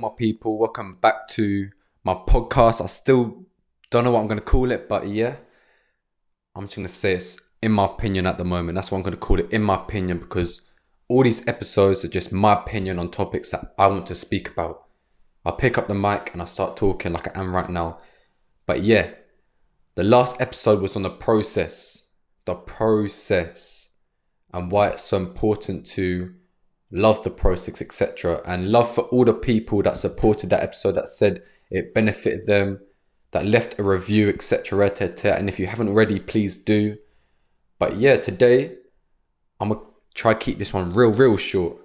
my people welcome back to my podcast. I still don't know what i'm going to call it but yeah i'm just going to say it's in my opinion at the moment. That's what i'm going to call it in my opinion because all these episodes are just my opinion on topics that i want to speak about. I pick up the mic and i start talking like i am right now. But yeah the last episode was on the process the process and why it's so important to love the process, etc. And love for all the people that supported that episode that said it benefited them, that left a review, etc. And if you haven't already, please do. But yeah, today I'm gonna try keep this one real, real short.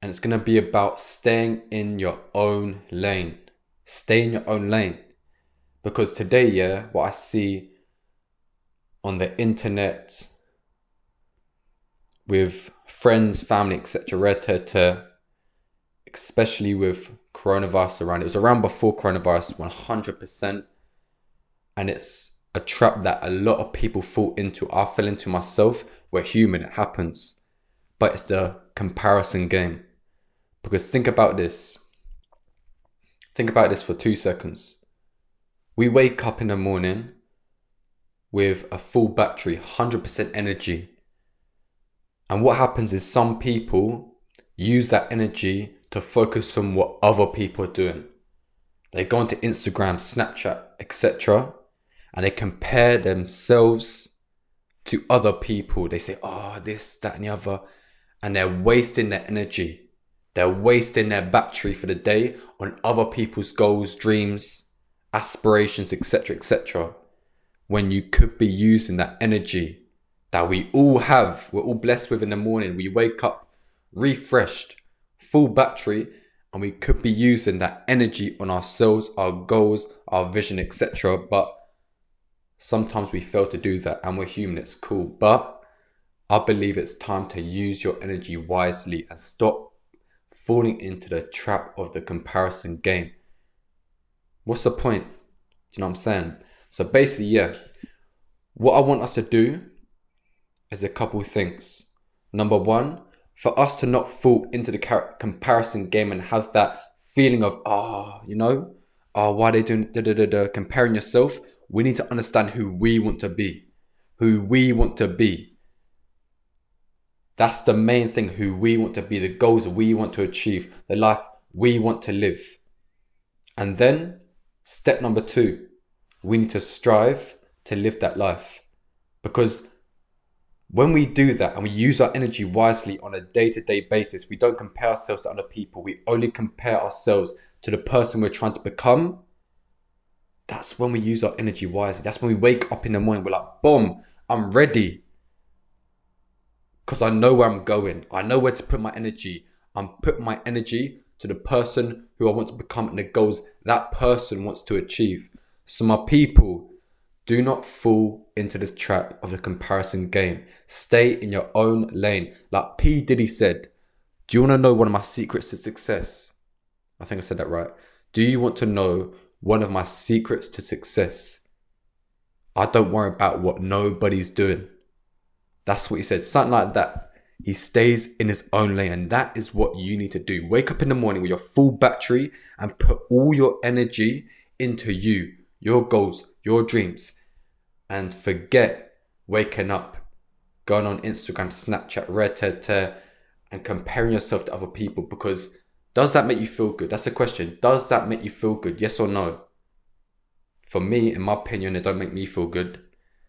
And it's gonna be about staying in your own lane. Stay in your own lane. Because today, yeah, what I see on the internet, with friends, family, etc. To, especially with coronavirus around. It was around before coronavirus, 100%. And it's a trap that a lot of people fall into. I fell into myself. We're human, it happens. But it's the comparison game. Because think about this. Think about this for two seconds. We wake up in the morning with a full battery, 100% energy, and what happens is some people use that energy to focus on what other people are doing. They go onto Instagram, Snapchat, etc. and they compare themselves to other people. They say, oh, this, that, and the other. And they're wasting their energy. They're wasting their battery for the day on other people's goals, dreams, aspirations, etc., etc. When you could be using that energy that we all have, we're all blessed with in the morning. We wake up refreshed, full battery, and we could be using that energy on ourselves, our goals, our vision, etc. But sometimes we fail to do that, and we're human, it's cool. But I believe it's time to use your energy wisely and stop falling into the trap of the comparison game. What's the point? Do you know what I'm saying? So basically, yeah, what I want us to do is a couple things. Number one, for us to not fall into the comparison game and have that feeling of, ah, oh, you know, oh, why are they doing da, da, da, da, comparing yourself? We need to understand who we want to be, who we want to be. That's the main thing, who we want to be, the goals we want to achieve, the life we want to live. And then, step number two, we need to strive to live that life. Because when we do that and we use our energy wisely on a day to day basis, we don't compare ourselves to other people. We only compare ourselves to the person we're trying to become. That's when we use our energy wisely. That's when we wake up in the morning, we're like, boom, I'm ready. Because I know where I'm going, I know where to put my energy. I'm putting my energy to the person who I want to become and the goals that person wants to achieve. So, my people, do not fall into the trap of the comparison game. Stay in your own lane. Like P. Diddy said, Do you want to know one of my secrets to success? I think I said that right. Do you want to know one of my secrets to success? I don't worry about what nobody's doing. That's what he said. Something like that. He stays in his own lane, and that is what you need to do. Wake up in the morning with your full battery and put all your energy into you, your goals, your dreams and forget waking up, going on Instagram, Snapchat, Reddit, and comparing yourself to other people because does that make you feel good? That's the question. Does that make you feel good? Yes or no? For me, in my opinion, it don't make me feel good.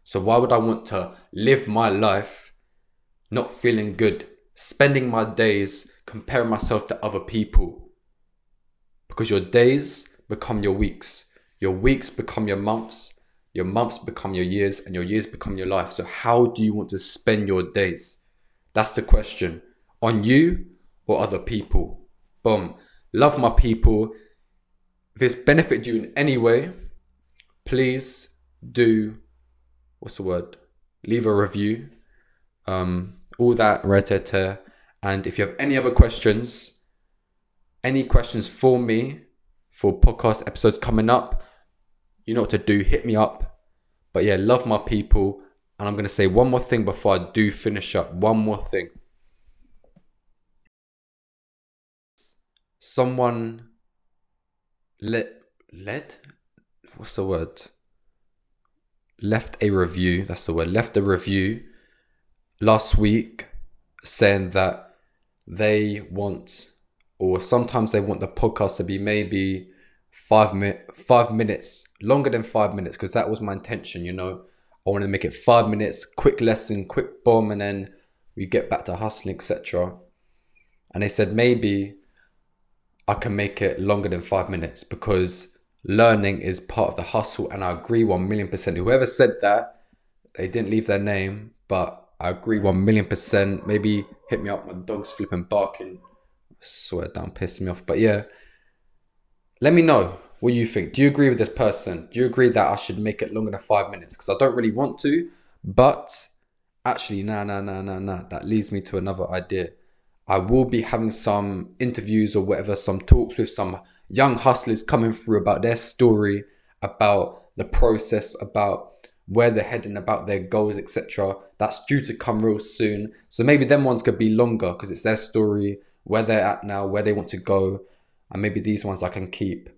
So why would I want to live my life not feeling good, spending my days comparing myself to other people? Because your days become your weeks, your weeks become your months, your months become your years, and your years become your life. So, how do you want to spend your days? That's the question. On you or other people? Boom. Love my people. If this benefited you in any way, please do what's the word? Leave a review. Um, all that retete. And if you have any other questions, any questions for me for podcast episodes coming up, you know what to do. Hit me up. But yeah, love my people. And I'm going to say one more thing before I do finish up. One more thing. Someone let led what's the word left a review that's the word left a review last week saying that they want or sometimes they want the podcast to be maybe five minute five minutes longer than five minutes because that was my intention you know. I want to make it five minutes quick lesson quick bomb and then we get back to hustling etc and they said maybe i can make it longer than five minutes because learning is part of the hustle and i agree 1 million percent. Whoever said that they didn't leave their name but i agree 1 million percent. Maybe hit me up my dog's flipping barking. I swear down pissing me off. But yeah let me know what you think. Do you agree with this person? Do you agree that i should make it longer than five minutes? Because i don't really want to but actually nah nah nah nah nah. That leads me to another idea. I will be having some interviews or whatever some talks with some young hustlers coming through about their story, about the process, about where they're heading, about their goals, etc. That's due to come real soon. So maybe them ones could be longer because it's their story, where they're at now, where they want to go, and maybe these ones I can keep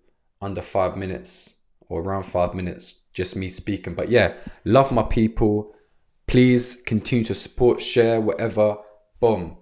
under five minutes or around five minutes, just me speaking. But yeah, love my people. Please continue to support, share, whatever. Boom.